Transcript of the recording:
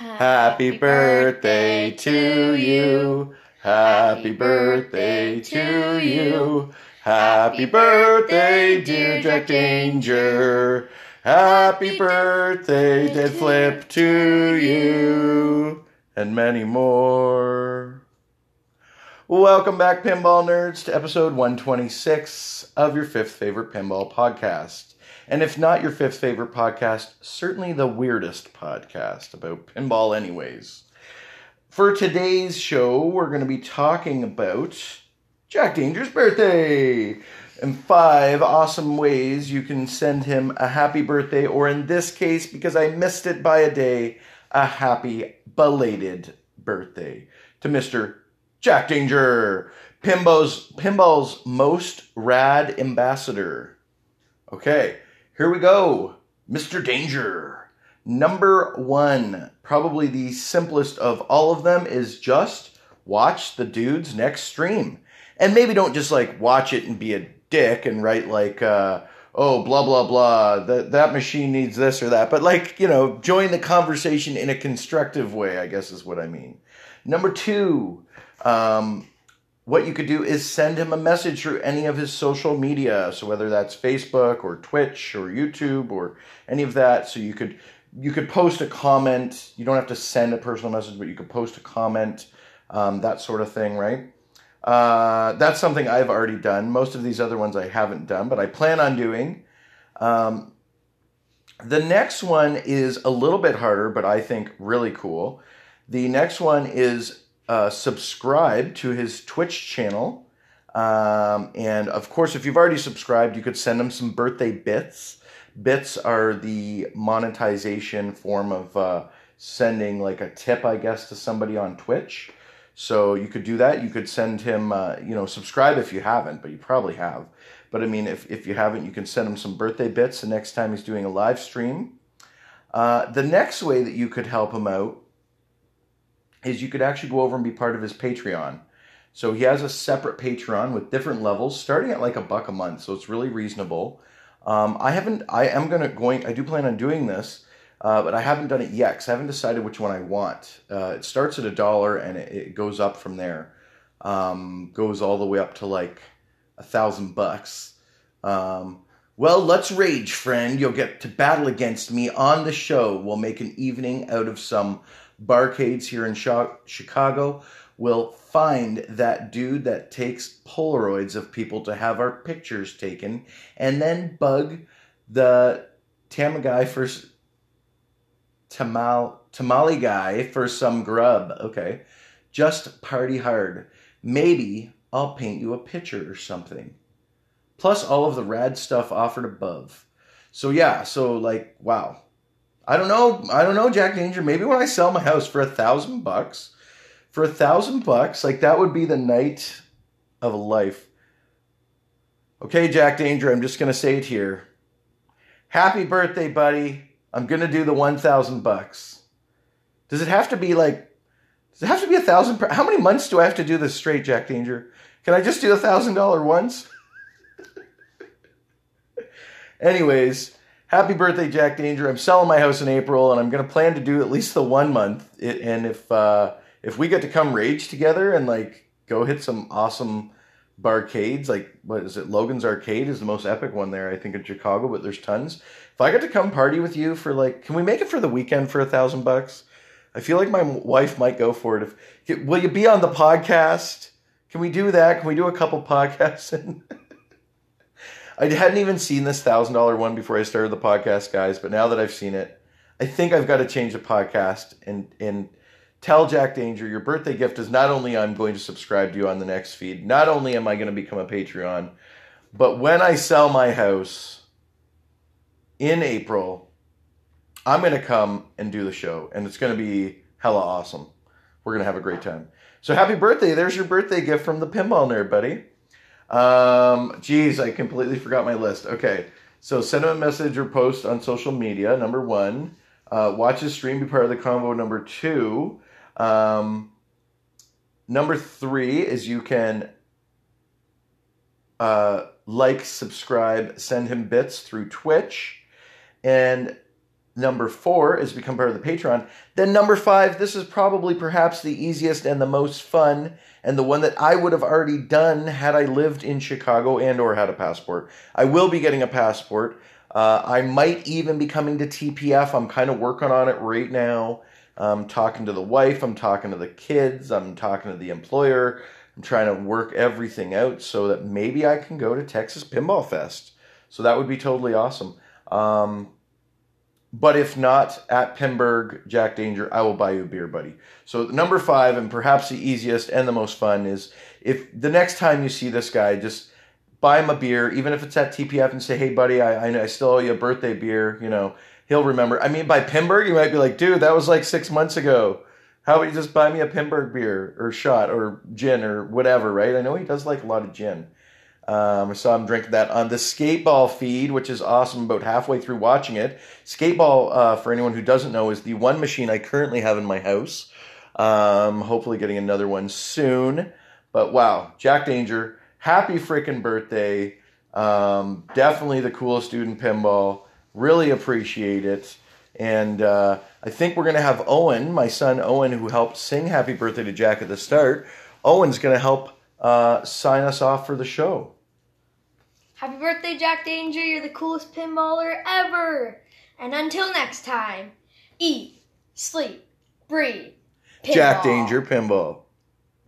Happy birthday to you. Happy birthday to you. Happy birthday, dear Jack Danger. Happy birthday, Dead Flip to you. And many more. Welcome back, pinball nerds, to episode 126 of your fifth favorite pinball podcast. And if not your fifth favorite podcast, certainly the weirdest podcast about pinball, anyways. For today's show, we're going to be talking about Jack Danger's birthday and five awesome ways you can send him a happy birthday, or in this case, because I missed it by a day, a happy belated birthday to Mr. Jack Danger, Pinball's, Pinball's most rad ambassador. Okay, here we go. Mr. Danger. Number one, probably the simplest of all of them, is just watch the dude's next stream. And maybe don't just like watch it and be a dick and write like, uh, oh, blah, blah, blah, that, that machine needs this or that. But like, you know, join the conversation in a constructive way, I guess is what I mean. Number two, um, what you could do is send him a message through any of his social media. So whether that's Facebook or Twitch or YouTube or any of that. So you could you could post a comment. You don't have to send a personal message, but you could post a comment, um, that sort of thing, right? Uh, that's something I've already done. Most of these other ones I haven't done, but I plan on doing. Um, the next one is a little bit harder, but I think really cool. The next one is uh, subscribe to his Twitch channel. Um, and of course, if you've already subscribed, you could send him some birthday bits. Bits are the monetization form of uh, sending like a tip, I guess, to somebody on Twitch. So you could do that. You could send him, uh, you know, subscribe if you haven't, but you probably have. But I mean, if, if you haven't, you can send him some birthday bits the next time he's doing a live stream. Uh, the next way that you could help him out is you could actually go over and be part of his Patreon. So he has a separate Patreon with different levels, starting at like a buck a month. So it's really reasonable. Um, I haven't. I am gonna going. I do plan on doing this, uh, but I haven't done it yet because I haven't decided which one I want. Uh, it starts at a dollar and it, it, goes up from there. Um, goes all the way up to like a thousand bucks. Um, well, let's rage, friend. You'll get to battle against me on the show. We'll make an evening out of some barcades here in Chicago. We'll find that dude that takes Polaroids of people to have our pictures taken and then bug the Tamagai for tamal tamale guy for some grub. Okay. Just party hard. Maybe I'll paint you a picture or something. Plus all of the rad stuff offered above. So yeah, so like wow. I don't know. I don't know, Jack Danger. Maybe when I sell my house for a thousand bucks, for a thousand bucks, like that would be the night of a life. Okay, Jack Danger, I'm just gonna say it here. Happy birthday, buddy. I'm gonna do the one thousand bucks. Does it have to be like? Does it have to be a thousand? How many months do I have to do this straight, Jack Danger? Can I just do a thousand dollar once? Anyways, happy birthday, Jack Danger. I'm selling my house in April, and I'm gonna plan to do at least the one month. And if uh, if we get to come rage together and like go hit some awesome barcades, like what is it? Logan's Arcade is the most epic one there, I think, in Chicago. But there's tons. If I get to come party with you for like, can we make it for the weekend for a thousand bucks? I feel like my wife might go for it. If will you be on the podcast? Can we do that? Can we do a couple podcasts? I hadn't even seen this thousand dollar one before I started the podcast, guys. But now that I've seen it, I think I've got to change the podcast and and tell Jack Danger your birthday gift is not only I'm going to subscribe to you on the next feed, not only am I going to become a Patreon, but when I sell my house in April, I'm going to come and do the show, and it's going to be hella awesome. We're going to have a great time. So happy birthday. There's your birthday gift from the pinball nerd, buddy. Um, geez, I completely forgot my list. Okay. So send him a message or post on social media. Number one, uh, watch his stream, be part of the convo. Number two, um, number three is you can uh, like, subscribe, send him bits through Twitch. And number four is become part of the Patreon. Then number five, this is probably perhaps the easiest and the most fun and the one that I would have already done had I lived in Chicago and or had a passport. I will be getting a passport. Uh, I might even be coming to TPF. I'm kind of working on it right now. I'm talking to the wife. I'm talking to the kids. I'm talking to the employer. I'm trying to work everything out so that maybe I can go to Texas Pinball Fest. So that would be totally awesome. Um, but if not, at Pinburgh, Jack Danger, I will buy you a beer, buddy. So number five, and perhaps the easiest and the most fun, is if the next time you see this guy, just buy him a beer, even if it's at TPF, and say, "Hey, buddy, I I still owe you a birthday beer." You know, he'll remember. I mean, by Pinburgh, you might be like, "Dude, that was like six months ago." How about you just buy me a Pinburgh beer or shot or gin or whatever, right? I know he does like a lot of gin. Um, I saw him drinking that on the Skateball feed, which is awesome. About halfway through watching it, Skateball, uh, for anyone who doesn't know, is the one machine I currently have in my house. Um, hopefully, getting another one soon. But wow, Jack Danger, happy freaking birthday! Um, definitely the coolest dude in pinball. Really appreciate it. And uh, I think we're going to have Owen, my son Owen, who helped sing Happy Birthday to Jack at the start. Owen's going to help uh, sign us off for the show. Happy birthday, Jack Danger. You're the coolest pinballer ever. And until next time, eat, sleep, breathe. Pinball. Jack Danger Pinball.